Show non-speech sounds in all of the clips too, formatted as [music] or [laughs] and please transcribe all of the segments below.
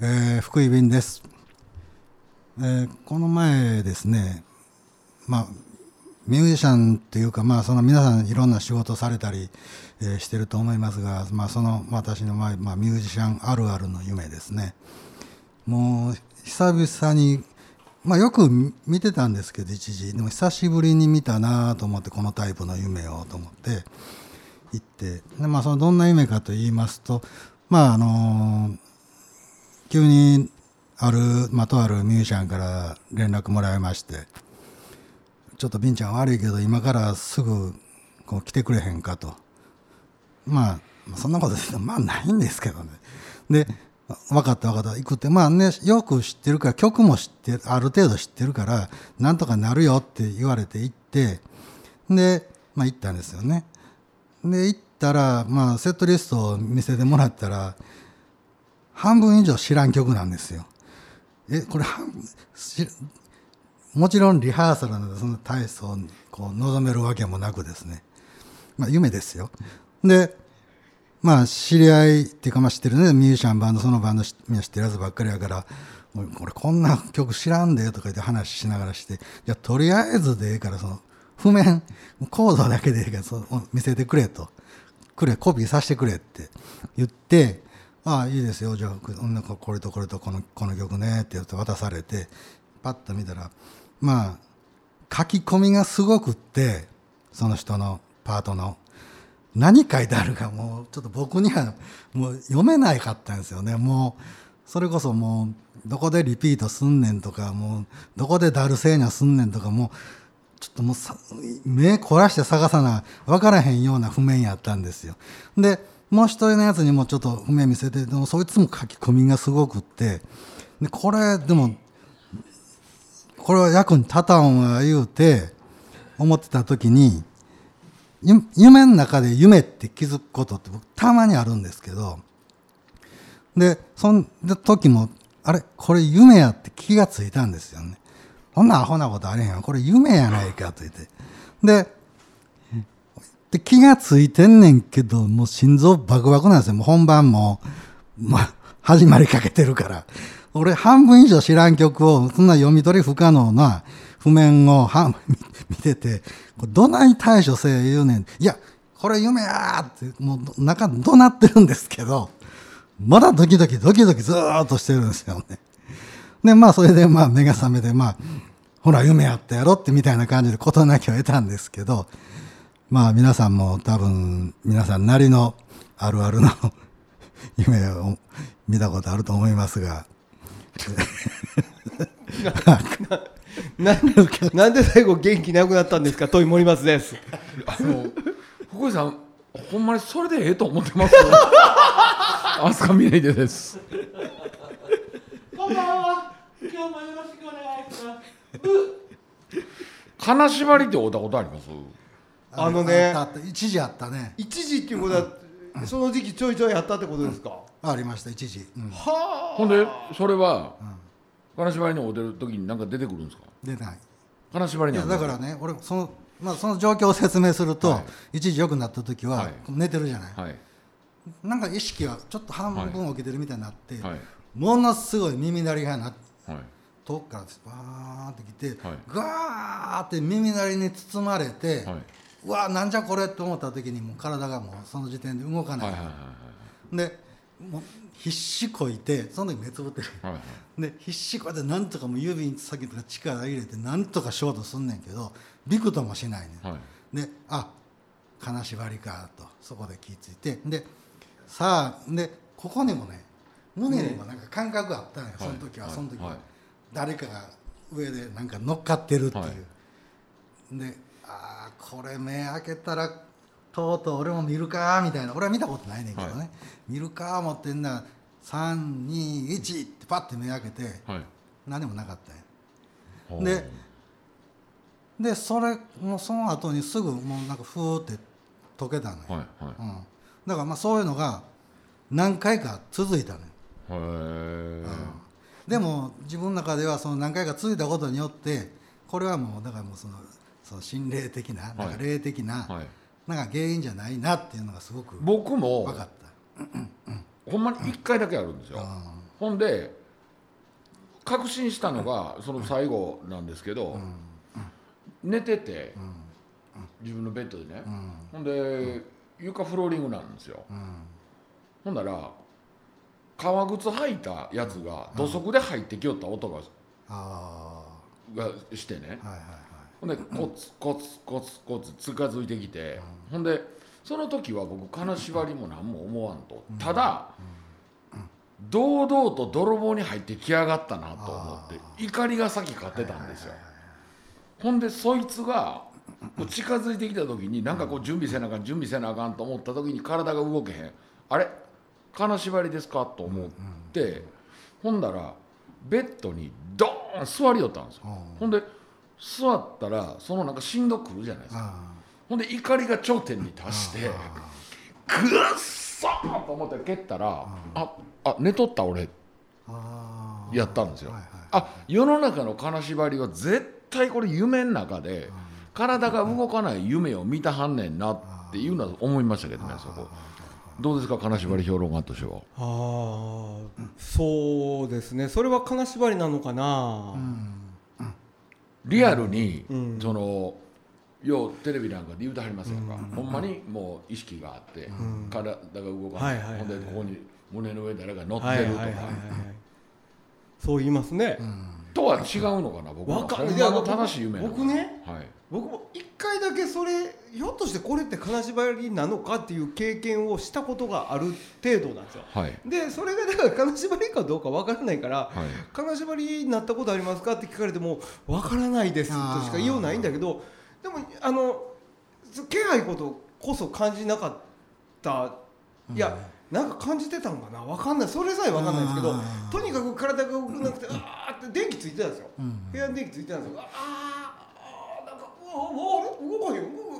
えー、福井便です、えーこの前ですねまあミュージシャンっていうかまあその皆さんいろんな仕事されたり、えーしてると思いますが、まあ、その私の前、まあ、ミュージシャンあるあるの夢ですね。もう久々にまあよく見てたんですけど一時。でも久しぶりに見たなと思ってこのタイプの夢をと思って行って。で、まあ、そのどんな夢かと言いますとまああの急にある、ま、とあるミュージシャンから連絡もらいまして「ちょっとビンちゃん悪いけど今からすぐこう来てくれへんか」と。まあそんなことですまあないんですけどね。で分かった分かった行くってまあねよく知ってるから曲も知ってある程度知ってるからなんとかなるよって言われて行ってでまあ行ったんですよね。で行ったらまあセットリストを見せてもらったら半分以上知らん曲なんですよ。えこれ半もちろんリハーサルなのでそんな大層にこう望めるわけもなくですねまあ夢ですよ。でまあ知り合いっていうかまあ知ってるねミュージシャンバンドそのバンドみんな知ってるやつばっかりやから「これこんな曲知らんで」とか言って話しながらして「いやとりあえずでええからその譜面コードだけでええからその見せてくれ」と「くれコピーさせてくれ」って言って「ああいいですよ。じゃあこれとこれとこのこの曲ね」って言って渡されてパッと見たらまあ書き込みがすごくってその人のパートの。何書いてあるかもうちょっと僕にはもう読めないかったんですよね。もうそれこそもうどこでリピートすんねんとかもうどこでダルセーニャすんねんとかもうちょっともう目凝らして探さな分からへんような譜面やったんですよ。でもう一人のやつにもちょっと譜面見せてでもそいつも書き込みがすごくって。でこれでもこれは役に立たんわ言うて思ってた時に夢の中で夢って気づくことって僕たまにあるんですけど。でそんな時もあれこれ夢やって気がついたんですよね。そんなアホなことあれへんわ。これ夢やないかと言って。でで気がついてんねんけどもう心臓バクバクなんですよ。もう本番も、まあ、始まりかけてるから。俺半分以上知らん曲をそんな読み取り不可能な譜面をは [laughs] 見ててどない対処せえ言うねん。いやこれ夢やーってもう中どなってるんですけどまだドキドキドキドキずーっとしてるんですよね。でまあそれでまあ目が覚めてまあほら夢やったやろってみたいな感じで事なきを得たんですけどまあ皆さんも多分皆さんなりのあるあるの [laughs] 夢を見たことあると思いますが。なんなんで最後元気なくなったんですか？問い森松ですあの福井さんほんまにそれでええと思ってます [laughs] 飛鳥峰秀ですこんばんは。今日もよろしくお願いします。金縛りって会ったことあります？あのね。一時あったね。一時っていうことはその時期ちょいちょいやったってことですか、ありました一時、うん。はほんでそれは金縛りに会うてる時に何か出てくるんですか？出ない。金縛りにだからね俺その,、まあ、その状況を説明すると、はい。一時良くなった時は、はい。寝てるじゃない、はい。なんか意識がちょっと半分起きてるみたいになって、はい。ものすごい耳鳴りがなはい。遠くからバーってきて、はい。ガーって耳鳴りに包まれて、はいうわなんじゃこれって思った時にもう体がもうその時点で動かない、はいはいはいでもう必死こいてその時目つぶってる。はいはい。で必死こうやってなんとかもう指先とか力入れてなんとかしようとすんねんけどびくともしないねん、はい。であ金縛りかとそこで気ぃついて。でさあでここにもね胸にもなんか感覚あったんよ、その時は、はい。その時は、はい。誰かが上でなんか乗っかってるっていう、はい。でこれ目開けたらとうとう俺も見るかみたいな。俺は見たことないねんけどね、はい。見るか思ってんな321ってパッて目開けてはい。何もなかったんや。ででそれもうその後にすぐもうなんかふーって溶けたのよ、はいはい。うん、だからまあそういうのが何回か続いたのよ、へえでも自分の中ではその何回か続いたことによってこれはもうだからもうそのその心霊的ななんか霊的な、はい。なんか原因じゃないなっていうのがすごく分僕もかった。ほんまに1回だけあるんですよ。あほんで確信したのがその最後なんですけど、寝てて、自分のベッドでね、ほんで床フローリングなんですよ、ほんなら革靴履いたやつが土足で入ってきよった音が,、あがしてね、はいはいほんでコツコツコツコツ近づいてきて、ほんでその時は僕金縛りも何も思わんと、ただ、堂々と泥棒に入ってきやがったなと思って怒りが先勝ってたんですよ、ほんでそいつが近づいてきた時になんかこう準備せなあかん準備せなあかんと思った時に体が動けへん。あれ？金縛りですか？と思って、ほんだらベッドにドーン座りよったんですよ、ほんで座ったらそのなんかしんどくるじゃないですか。あほんで怒りが頂点に達してくっそーと思って蹴ったらああ。寝とった俺。あやったんですよ、はいはい。あ世の中の金縛りは絶対これ夢の中で体が動かない夢を見たはんねんなっていうのは思いましたけどねそこ。どうですか金縛り評論家としては？ああそうですね。それは金縛りなのかな、リアルに、うん。そのようテレビなんかで言うてはりますやんか、ほんまにもう意識があって、体が動かない、ほんでここに胸の上に誰か乗ってるとか、そう言いますね、とは違うのかな僕は。わか正しい夢僕ねはい。僕も一回だけそれひょっとしてこれって金縛りなのかっていう経験をしたことがある程度なんですよ。はい。でそれがだから金縛りかどうかわからないから、はい。金縛りになったことありますかって聞かれてもわからないですとしか言いようないんだけどでもあのそ気配ことこそ感じなかった。いや、なんか感じてたんかな？わかんない。それさえわかんないんですけどうん。とにかく体が動かなくてあーって電気ついてたんですよ、ん。部屋に電気ついてたんですよ。あーあーなんかうわうわ動かへんうわ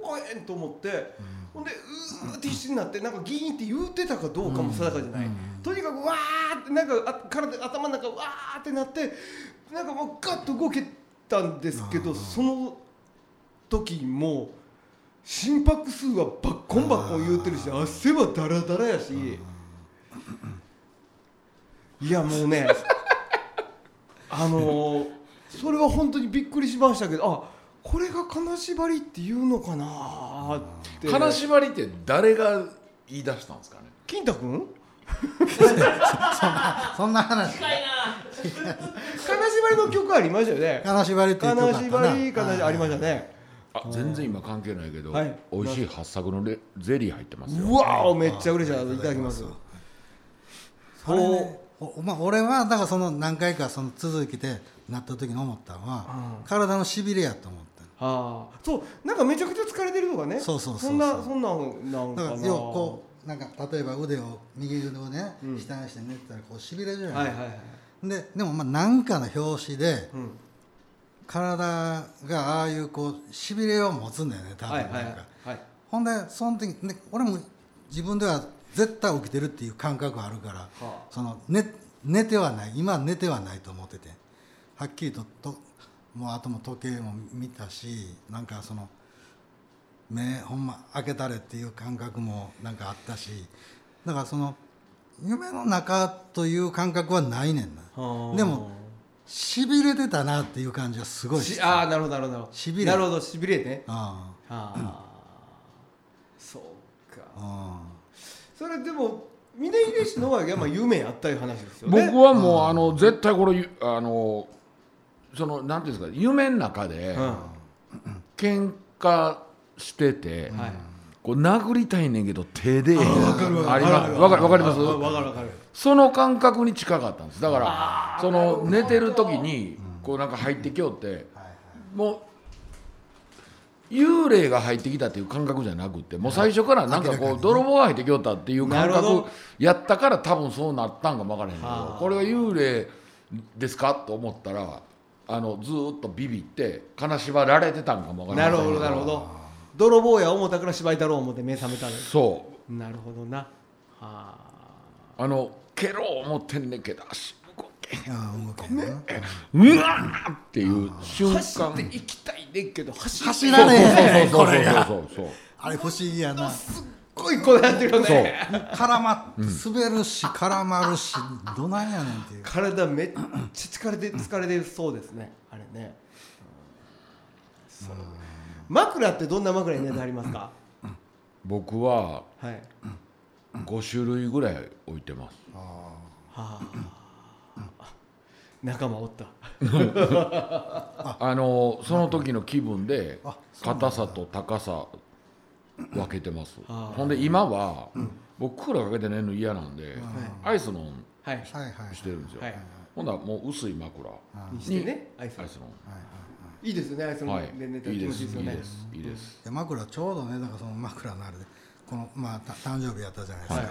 うわ動かへんと思って、ほんでうーって必死になってなんかギーンって言うてたかどうかも定かじゃない、とにかくわーってなんかあ体頭の中わーってなってなんかもうガッと動けたんですけどその時も心拍数はバッコンバッコン言うてるし汗はダラダラやし。いやもうね [laughs] あのーそれは本当にびっくりしましたけどあこれが金縛りっていうのかなーって。金縛りって誰が言い出したんですかね？金太君そんな話。近いな。金縛りの曲ありましたよね。金縛りっていう曲金あったな。縛り金縛りありましたねあ全然今関係ないけど、はい。美味しい八作のレゼリー入ってますよ。うわーめっちゃ嬉しい。いただきます。それねおまあ、俺はだからその何回かその続きでなった時に思ったのは、体のしびれやと思ったああそうなんかめちゃくちゃ疲れてるとかねそうそうそうそう。んなそんなんなんかな。だからこうなんか例えば腕を右腕をね、下にして寝てたらこうしびれるじゃない。はいはいはい。ででもまあ何かの拍子でうん体がああいうこうしびれを持つんだよね多分なんか、はいはいはい。ほんでその時ね俺も自分では絶対起きてるっていう感覚があるから、あ。その寝寝てはない今は寝てはないと思ってて。はっきりとともうあとも時計も見たしなんかその目ほんま開けたれっていう感覚もなんかあったしだからその夢の中という感覚はないねんな。はあ。でもしびれてたなっていう感じはすごいし。ああなるほどなるほど。しびれ。なるほどしびれね。あああそうか。あそれでも峰秀氏のはまあ夢やったいう話ですよね。僕はもうあの絶対これあのそのなんていうんですか夢の中でうん。喧嘩してて、はいこう殴りたいねんけど手でわかるわ。あります。る。わかります？わかるわかる。その感覚に近かったんです。だからその寝てる時にこうなんか入ってきよってもう幽霊が入ってきたっていう感覚じゃなくてもう最初からなんかこう泥棒が入ってきよったっていう感覚やったから多分そうなったんかも分からへんけはあどこれは幽霊ですか？と思ったらあのずーっとビビって金縛られてたんかも分からなるへんほどなるほど泥棒や思ったから芝居だろう思って目覚めたのそう。なるほどな。はあ。あの蹴ろう思ってんねんけど足動けへん。ああ動けんな。うわーっていう瞬間。走って行きたいねんけど走走られへんそうそうそうそうそうそう。あれ不思議やな。すっごごいこうなってるよね。絡ま滑るし絡まるしどないやねんっていう。体めっちゃ疲れて疲れてそうですね。あれね、うん。そう枕ってどんな枕に値段ありますか、僕ははい。5種類ぐらい置いてます。はあ仲間おった。あのその時の気分で硬さと高さ分けてます。ほんで今は僕クーラーかけて寝るの嫌なんでアイスのんはい。はいはいしてるんですよ。はい。ほんならもう薄い枕にしてねアイスアイスのいいですよねアイスのはい。で寝たら気いいです。いい持ちいいですよね。です。いいです。で枕ちょうどねだからその枕のあれでこのまあた誕生日やったじゃないですか、はい。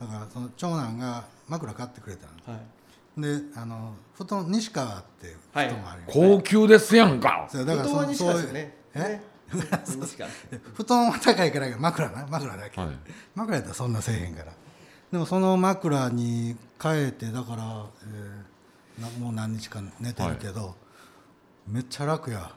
だからその長男が枕買ってくれたの。はい。であの布団西川っていう布団があります、高級ですやんか。そうだからそ布団は西そういう川ですよね。え？布団は高いから枕な枕だけ、はい。枕やったらそんなせえへんから。でもその枕に変えてだから、えーなもう何日か寝てるけど、めっちゃ楽や。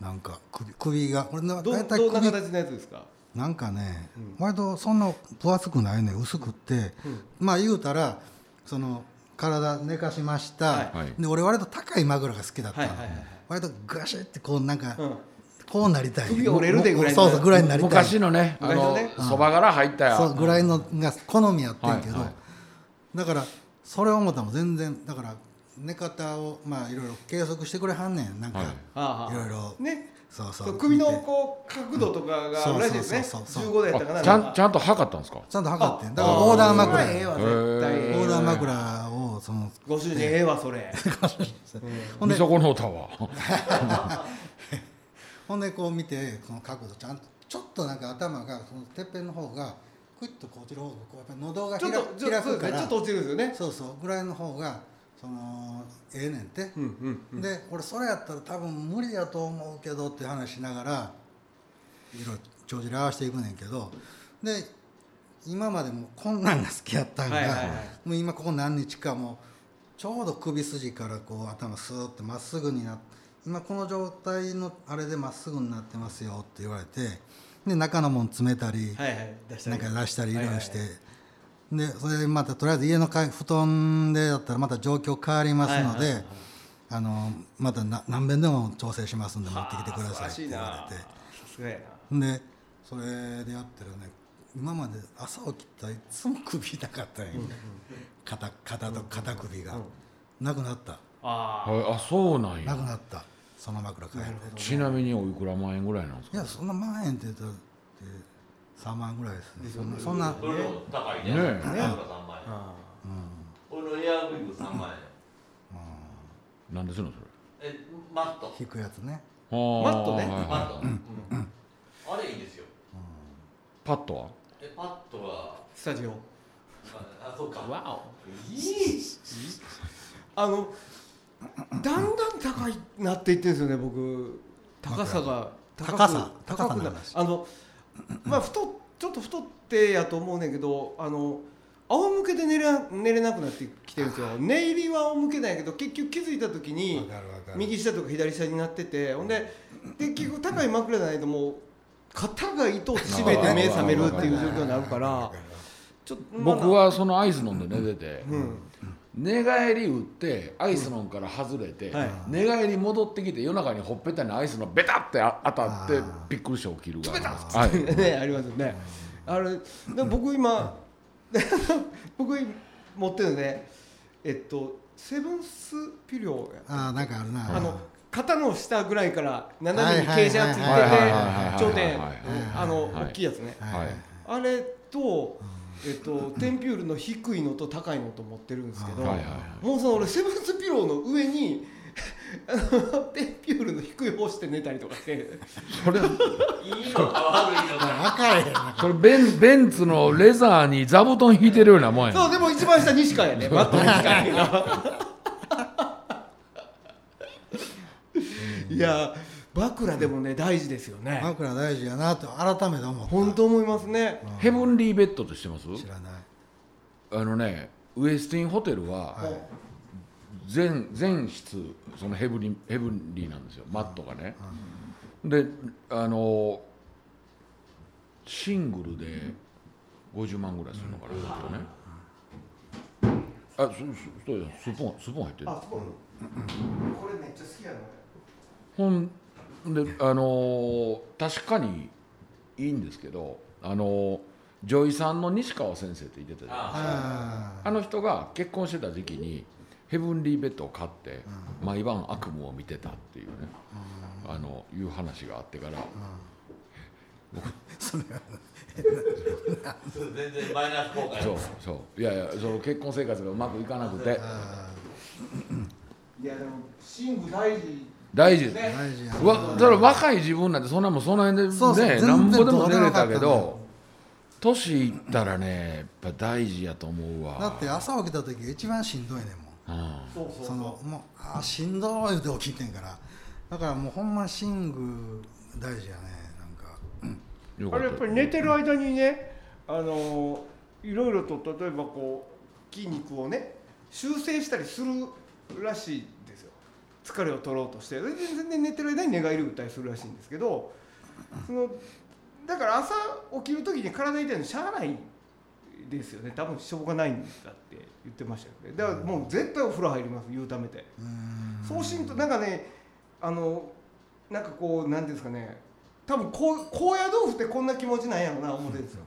なんか首首が俺など大体首どんな形のやつですか？なんかね、割とそんな分厚くないね。薄くって、まあ言うたらその体寝かしました、はい。はい。で俺割と高い枕が好きだった。の、はいはいはいはい。割とガシッてこうなんか、うん。こうなりたい。首折れるでぐらいの。そうそうぐらいになりたい。昔のねあのそばから入ったそうぐらいのが好みやってんけど、はいはい。だからそれを思ったらもう全然。だから寝方をまあいろいろ計測してくれはんねん。なんか、はい。ろいろ。ね。そうそそうう首のこう角度とかがあるらしいですね。そうそうそうそう。15度やったかな。あちゃなんちゃんと測ったんですか？ちゃんと測ってん。だあからオーダー枕。ええわ絶対オーダー枕をそのご主人ええわそれ。[laughs] ほんで見損のうたわほんでこう見てこの角度ちゃんとちょっとなんか頭がそのてっぺんの方がクイッとこっちの方がこうやっぱり喉が開ちょっとちょ開くから。ちょっと落ちるんですよね。そうそう。ぐらいの方がそのええねんて、うんうんで俺それやったら多分無理やと思うけどって話しながらいろいろ帳尻合わせていくねんけどで今までもこんなんが好きやったんが、はいはいはい。もう今ここ何日かもうちょうど首筋からこう頭スーッてまっすぐになって今この状態のあれでまっすぐになってますよって言われてで中のもん詰めたり、はいはい。出したなんりか出したりいろいろして、はいはいでそれでまたとりあえず家のかい布団でだったらまた状況変わりますので、はいはいはい。あのまたな何遍でも調整しますんで持ってきてくださいって言われて。さすがやな。でそれでやったらね今まで朝起きたらいつも首痛かったんや、肩肩と肩首が、なくなった。あはいあそうなんや。なくなった。その枕変えて。ちなみにおいくら万円ぐらいなんですか？いやそんな万円って言ったら3万ぐらいですね。そんなそれも高いね。ねえね。3万円。あ俺のエアウィーヴ3万円。なんですのそれ？えマット。引くやつね。ママットね。マット。あれいいですよ。パッドは？えパットは。スタジオ。ああそうか。わいい。あのだんだん高いなっていってるんですよね僕。高さが。高く高さ高くなあのまあ太っちょっと太ってやと思うねんけどあの仰向けで寝れな寝れなくなってきてるんですよ寝入りは仰向けなんやけど結局気づいた時にわかるわかる。右下とか左下になっててほんで結局高い枕じゃないともう肩が糸を締めて目覚めるっていう状況になるからちょっと僕はそのアイス飲んで寝てて、うん寝返り打ってアイス飲んから外れて、はい。寝返り戻ってきて夜中にほっぺたにアイスのベタってあ当たってびっくりして起きるがベタはい。[laughs] ねありますよね。あれで僕今 [laughs] 僕持ってるねえっとセブンスピローやああなんかあるな。あの肩の下ぐらいから斜めに傾斜ついてて頂点あのはい大きいやつねはいはいあれとえっとテンピュールの低いのと高いのと持ってるんですけどはいはいはい。もうその俺セブンスピローの上に [laughs] あのテンピュールの低い方して寝たりとかして。それいいのか悪いのか。若いな。それベンベンツのレザーに座布団引いてるようなもんや。そうでも一番下西川やね。マット西川や [laughs] いや枕でもね大事ですよね。枕大事やなと改めて思った。本当思いますね。ヘブンリーベッドって知ってます？知らない。あのねウエスティンホテルははい。全全室そのヘブリヘブンリーなんですよ。マットがね、であのシングルで50万ぐらいするのかな、ちょっとね。あそそそうやスプーンスプーン入ってる。あそうこれめっちゃ好きやなほんであのー確かにいいんですけどあのー女医さんの西川先生って言ってたじゃないですか。ああの人が結婚してた時期にヘブンリーベッドを買って毎晩悪夢を見てたっていうねあのいう話があってから。全然マイナス効果そうそう。いやいやその結婚生活がうまくいかなくて。いやでも寝具大事大事。わだから若い自分なんてそんなもんその辺でねなんぼでも寝れたけど年いったらねやっぱ大事やと思うわ。だって朝起きた時が一番しんどいねんもん。うんそうそうそのもうあーしんどい言うて起きてんから。だからもうほんま寝具大事やね。なんかよかあれやっぱり寝てる間にねあのいろいろと例えばこう筋肉をね修正したりするらしい疲れを取ろうとしてで全然寝てる間に寝返り打ったりするらしいんですけどそのだから朝起きる時に体痛いのしゃあないですよね。多分しょうがないんだって言ってましたよね。だからもう絶対お風呂入ります言うためて。そうしんとなんかねあのなんかこうなんていうんですかね。多分こう高野豆腐ってこんな気持ちなんやろな思ってるんですよ。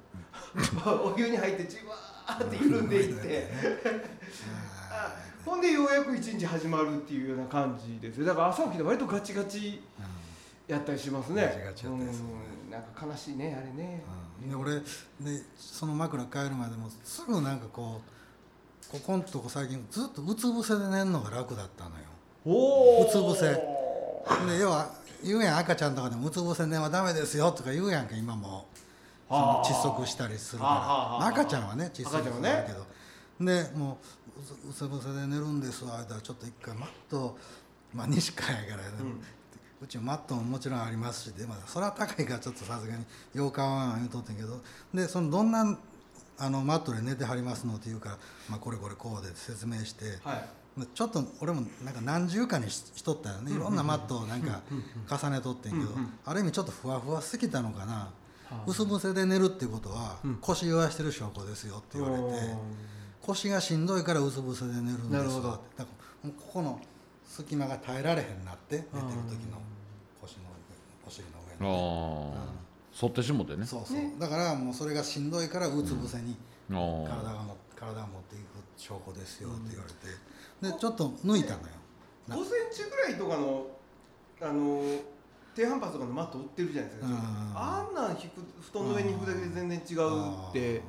[laughs] お湯に入ってじわーって緩んでいって。[laughs] あほんでようやく一日始まるっていうような感じですよ。だから朝起きて割とガチガチやったりしますね。ガチガチやったりするね。うん。なんか悲しいねあれね。うん。で俺ねその枕帰るまでもすぐなんかこうここんとこ最近ずっとうつ伏せで寝るのが楽だったのよ。おうつ伏せ。で要は言うやん赤ちゃんとかでもうつ伏せ寝はダメですよとか言うやんか今も。その窒息したりするから。赤ちゃんはね窒息するけど。でもううつうつ伏せで寝るんですわ。言ったらちょっと一回マットまあ西川やからね、うちもマットももちろんありますしで、まあ、それは高いからちょっとさすがによう買わん言うとってんけど。でそのどんなあのマットで寝てはりますのって言うから、まあ、これこれこうで説明して、はい。まあちょっと俺もなんか何重かにししとったよね。いろんなマットをなんか重ねとってんけどある意味ちょっとふわふわすぎたのかな。薄伏せで寝るっていうことは腰弱してる証拠ですよって言われて腰がしんどいから薄伏せで寝るんですなるほど。わってだからもうここの隙間が耐えられへんなって寝てる時の腰の上お尻の。上のねああ反ってしもてね。そうそう。だからもうそれがしんどいからうつ伏せにあ体がも体が持っていく証拠ですよって言われて。でちょっと抜いたのよ。5センチぐらいとかのあの低反発とかのマット売ってるじゃないですか。うん。あんなん引く布団の上に引くだけで全然違うって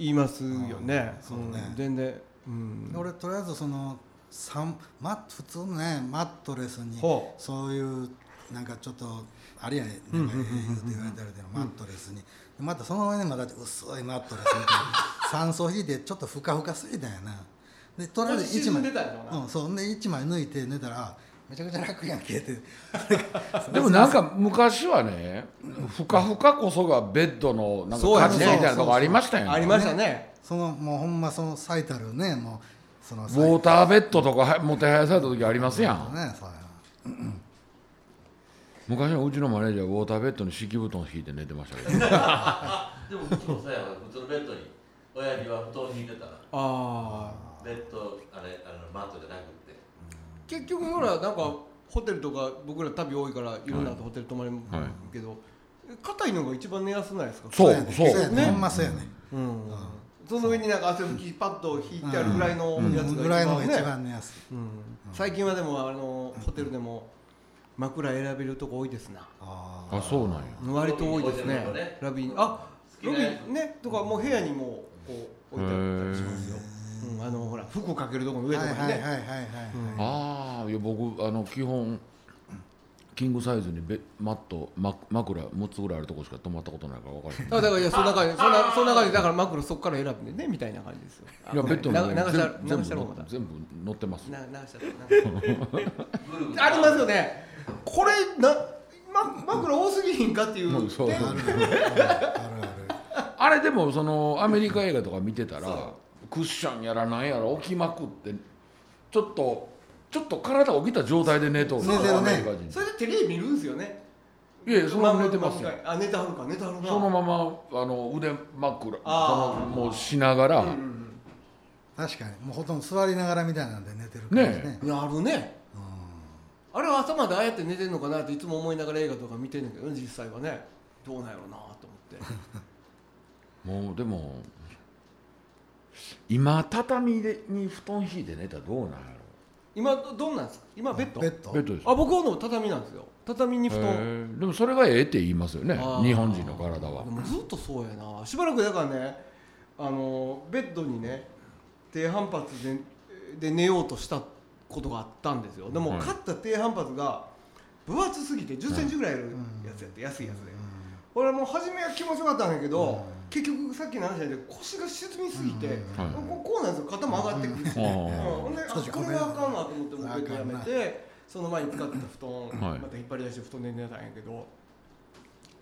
言いますよね。うんそうね。ん全然うん。で俺とりあえずその三マッ普通のねマットレスにほそういうなんかちょっとあれやね。なんか言うて言われたりでマットレスに。でまたその上にまた薄いマットレスみたいな。酸素引いてちょっとふかふかすぎたんやな。でとりあえず一枚。うんそう。で一枚抜いて寝たらあめちゃくちゃ楽やんけって。[laughs] でもなんか昔はねふかふかこそがベッドのなんかそうやね。価値みたいなとこありましたよね。ありましたね。そのもうほんまその最たるねもうそのウォーターベッドとかはもてはやされた時ありますやん。昔のうちのマネージャーウォーターベッドに敷布団引いて寝てましたけど。[laughs] でもうちもそうやわ普通のベッドに親父は布団引いてたらああベッドあれあのマットじゃなくて結局ほらなんかホテルとか僕ら旅多いからいろんなホテル泊まれるけど硬いのが一番寝やすないですか？そうそうねほんまそうやねうん。その上になんか汗拭きパッド引いてあるぐらいのやつがぐらいのが一一番寝やすい。うん。最近はでもあのホテルでも枕選べるとこ多いですな。ああそうなんや。割と多いですね。ラビーにあロビーね。とかもう部屋にもこう置いてあったりしますよ、うん、あのほら服かけるとこの上とかにね、はいはいはいはいはいはい。ああいや僕あの基本キングサイズにベマットマ枕6つぐらいあるとこしか泊まったことないから分からへんあだからいやそんな感じそんなそんな感じだから枕そこから選ぶねみたいな感じですよ。いやベッドにな流した全流した全部乗ってますな流したありますよね。これな、ま、枕多すぎひんかっていう、うんそう。ねあるある。あるああれでもそのアメリカ映画とか見てたらクッションやらなんやら置きまくってちょっとちょっと体起きた状態で寝とる寝てるね。それでテレビ見るんですよね。いやいやそのまま寝てますよ。あ寝てはるか寝てはるな。そのままあの腕枕あー。そのもうしながら、うんうん確かにもうほとんど座りながらみたいなんで寝てる感じね。ねうんなるね。あれは朝までああやって寝てんのかなっていつも思いながら映画とか見てんねんけどね実際はね。どうなんやろうなと思って。[laughs] もうでも今畳でに布団引いて寝たらどうなんや今どどんなんですか？今ベッド？ベッド。ろベッドですあ僕はの畳なんですよ。畳に布団。でもそれがええって言いますよね日本人の体は。でもずっとそうやな。しばらくだからねあのベッドにね低反発でで寝ようとしたことがあったんですよ。でも、はい買った低反発が分厚すぎて1 0ンチぐらいあるやつやって、安いやつで、俺はもう初めは気持ちよかったんだけど、結局さっきの話で腰が沈みすぎて、はい。こうなんですよ。肩も上がってくるし、うん。うん。ほんでこれはあかんなと思ってもうベッドやめてその前に使ってた布団、はい。また引っ張り出して布団で寝たんやけど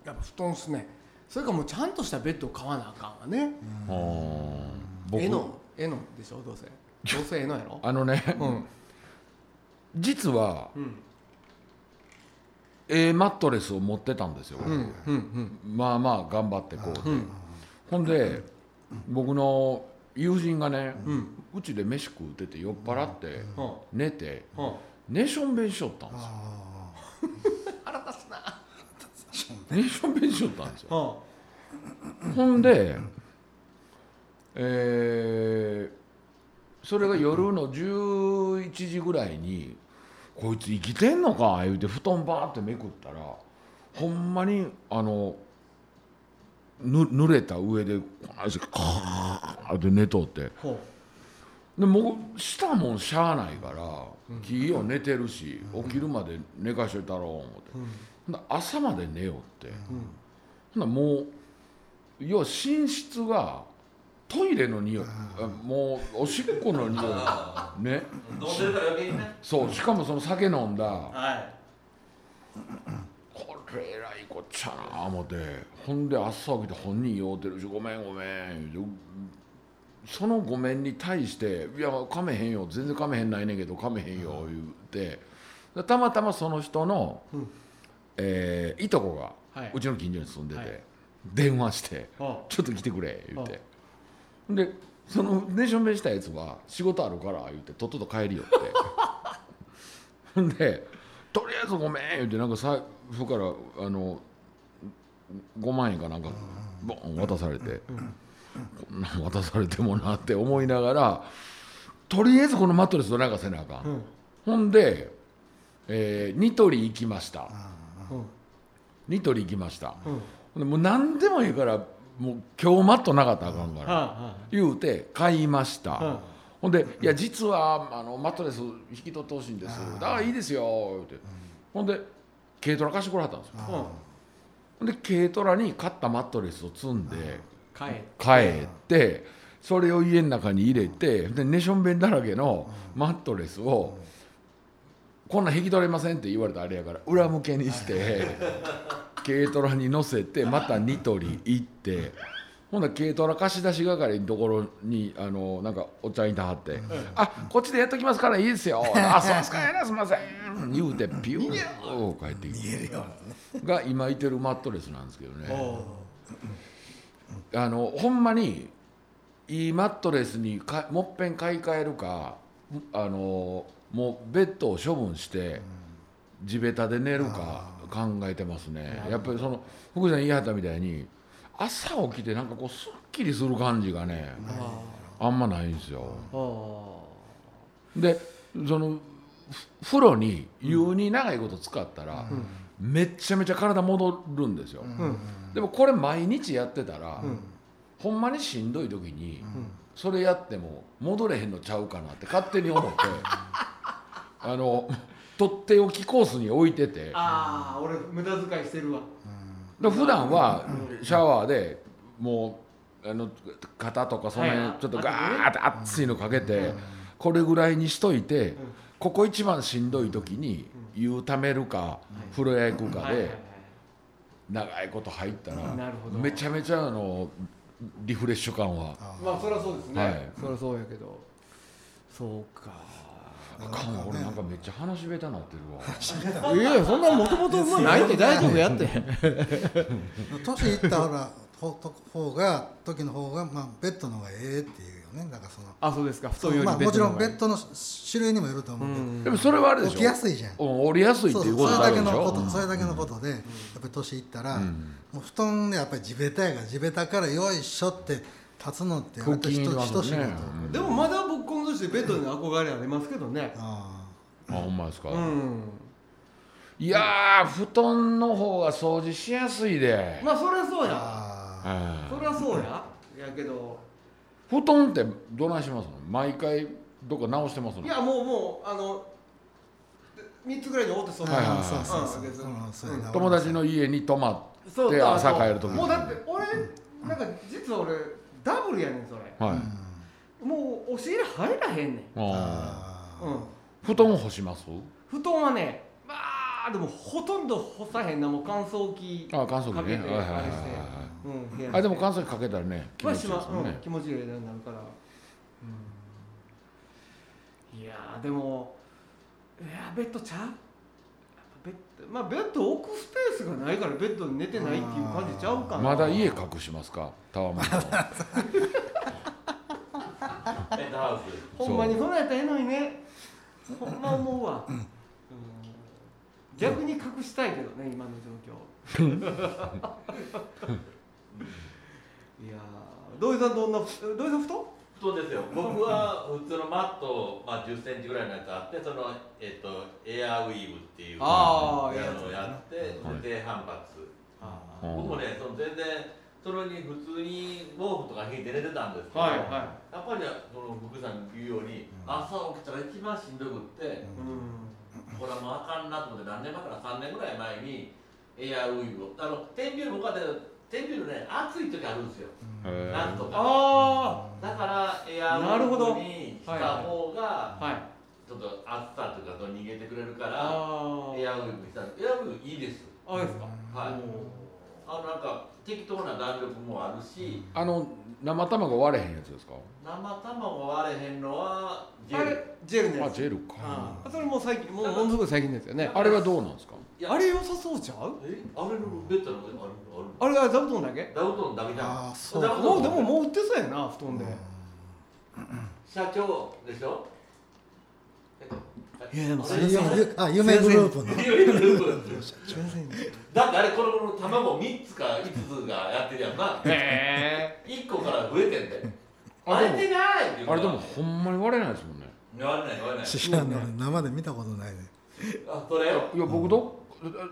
やっぱ布団っすね。それかもうちゃんとしたベッドを買わなあかんわね、あー。僕？えのえのでしょどうせ。どうせえのやろ。あのね。うん。実はうんええマットレスを持ってたんですよ、うんうんうん。まあまあ頑張ってこうで、うんほんで僕の友人がねうちで飯食うてて酔っ払ってうん。寝てうん。寝しょんべんしよったんですよ。あ腹立つな寝しょんべんしよったんですよ。うん。ほんで、えーそれが夜の11時ぐらいに「こいつ生きてんのか」言うて布団バーってめくったらほんまにあのぬ濡れた上でこないしてカーって寝とって。ほでもうしたもんしゃあないから木を寝てるし起きるまで寝かしといたろう思って。ううん。ほんで朝まで寝よって。うん。ほんならもう要は寝室がトイレの匂い。あもうおしっこの匂い。ね。飲んでるから余計にね。そうしかもその酒飲んだ。はい。これえらいこっちゃな思って。ほんで朝起きて本人酔うてる。しごめんごめん。言うてそのごめんに対して「いやかめへんよ。全然かめへんないねんけどかめへんよ」言うて。でたまたまその人の、うん。えーいとこが、はい。うちの近所に住んでて、はい。電話しては「ちょっと来てくれ」言ってでその寝しょんべんしたやつは「仕事あるから」言ってとっとと帰りよって。ほ [laughs] んで「とりあえずごめん」言ってなんか財布からあの5万円かなんかボン渡されて、こんなん渡されてもなって思いながらとりあえずこのマットレスどないかせなあかん、うんほんで、えーニトリ行きました。うん。ニトリ行きました、うんでもう何でもいいからもう今日マットなかったらあかんから、は言うて買いました、ほんで「いや実はあのマットレス引き取ってほしいんです」だからいいですよ」言うて、ほんで軽トラ貸してくれはったんですよ。ほんで軽トラに買ったマットレスを積んで帰って。それを家の中に入れてで寝しょんべんだらけのマットレスを「こんなん引き取れません」って言われたらあれやから裏向けにして [laughs] 軽トラに乗せてまたニトリ行ってほんなら軽トラ貸し出し係のところにあのなんかお茶にたはって「あこっちでやっときますからいいですよ」「あそうですか。やなすいません」言うてピュー帰ってきて。が今いてるマットレスなんですけどね。あのほんまにいいマットレスにかもっぺん買い替えるかあのもうベッドを処分して地べたで寝るか考えてますね。やっぱりその福井さん言いはったみたいに朝起きてなんかこうすっきりする感じがねああんまないんですよ。あでそのふ風呂に湯に長いこと使ったら、めっちゃめちゃ体戻るんですよ、うん。でもこれ毎日やってたら、うん。ほんまにしんどい時に、それやっても戻れへんのちゃうかなって勝手に思って [laughs] あのとっておきコースに置いてて。ああ俺無駄遣いしてるわ。で普段はシャワーでもうあの肩とかその辺はい。ちょっとガーって熱いのかけてこれぐらいにしといてここ一番しんどい時に湯ためるか風呂屋行くかで長いこと入ったらなるほど。めちゃめちゃあのリフレッシュ感は。まあそりゃそうですね、はい。そりゃそうやけど。そうかかも俺なんかめっちゃ話下手なってるわ。[laughs] いやいやそんなもともと馬ないって大丈夫やって。年いったほら方が時の方が、まあ、ベッドの方がええっていうよね。だからそのあそうですか。布団よりまあ、もちろんベッッドの種類にもよると思うけど、うん。でもそれはあれでしょ。起きやすいじゃん。うん折りやすいっていうことそうそう。それだけのこと、それだけのことでやっぱり年いったら、うん。もう布団でやっぱり地べたやから地べたからよいしょって立つのって腹筋人は人仕事、ねでもまだ僕この年でベッドに憧れありますけどね。ああほんまですか、うん。いやー布団の方が掃除しやすいで、まあそりゃそうあやそりゃそうや。やけど。布団ってどないしますの？毎回どっか直してますの？いやもうもうあの3つぐらいに折ってその友達の家に泊まっそうで朝帰る時もうだって俺なんか実は俺ダブルやねんそれ。はい、もう押し入らへんねん。ああうん。布団干します？布団はねまあでもほとんど干さへんな。もう乾燥機あ乾燥機ね。かけてはいはいうん部屋に。あでも乾燥機かけたらね気持ちいいはしまうんですもんね、気持ちいい値段になるから、うん。いやーでもいやーベッドちゃう？ベッドまあベッド置くスペースがないからベッドに寝てないっていう感じちゃうかな。まだ家隠しますか？タワマンのペン。トハウスほんまにそんなんやったらええのにね。ほんま思うわ、うん。逆に隠したいけどね今の状況。[laughs] いやー土井さんどんな土井さん布団？そうですよ。僕は普通のマット、まあ、1 0ンチぐらいのやつあってその、えっとエアウィーブっていうやいいやつねつをやって低反発。僕もねその全然それに普通に毛布とか引いて寝てたんですけど、はいはやっぱりその福さん言うように朝起きたら一番しんどくって、うん。これはもうあかんなと思って何年前かな3年ぐらい前にエアウィーブをあの天ビル僕はね天ビルね暑い時あるんですよ。へー。夏とか。あだからエアウィなるほど。ーブにした方があはい。ちょっと暑さとかと逃げてくれるからあエアウィーブにしたんですエアウィーブいいです。ああですか？はい。あのなんか適当な弾力もあるしあの生卵割れへんやつですか？生卵割れへんのはジェル。あれジェルのあやつ。ジェルか。あそれもう最近もうものすごい最近ですよね。あれはどうなんですか？あれ良さそうちゃう？え？あれのベッドのあるあるあれは座布団だけ？ダウトンだけじゃん。あーそうでももう売ってそうやな布団で。社長でしょ？いやでもあすいませんれあれあ夢グループのすいませんだってあれこの頃卵3つか5つがやってるやんな。へ1個から増えてんで。あ割れてないっていうあれでもほんまに割れないですもんね。割れない割れない。知らんの生で見たことないねあそれをいや僕ど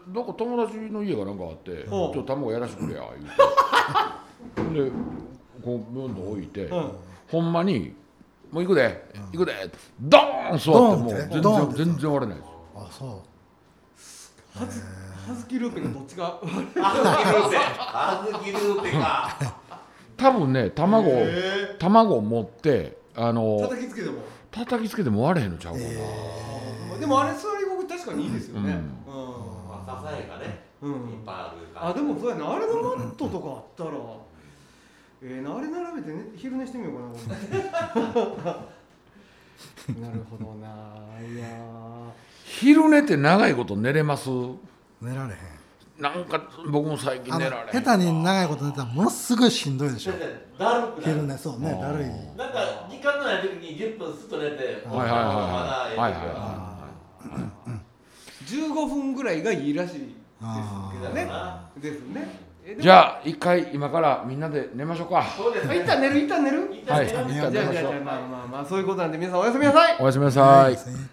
どこ友達の家がなんかあって「ちょっと卵やらしてくれや」[laughs] 言うて。でこうどんどん置いて、うん。ほんまに「もう行くで、行くで」ドーン座ってもう全然全然割れないです。あそう。えはずはずきルーペがどっちがあずきルーペあずきルーペか多分ね卵へ卵を持ってあの叩きつけても。叩きつけても割れへんのちゃうかな、でもあれ座り心地確かにいいですよね。ううんまあささやかねうん。いっぱいあるからあでもそうやなあれのマットとかあったらええなあれ並べて、ね、昼寝してみようかな俺 [laughs] なるほどな。いや昼寝って長いこと寝れます？寝られへん。なんか僕も最近寝られへん下手に長いこと寝たらものすごいしんどいでしょ。[laughs] だるくなる。昼寝そうねだるい。なんか時間のない時に10分すっと寝てはいはいはいはい。はいはいはいー15分ぐらいがいいらしいですあけどね。ですね。じゃあ一回今からみんなで寝ましょうか。そうです。ねあ一旦寝る？一旦寝る？一旦寝ようはいじゃあじゃあじゃあまあまあまあそういうことなんで皆さんおやすみなさい。おやすみなあさい。そうですね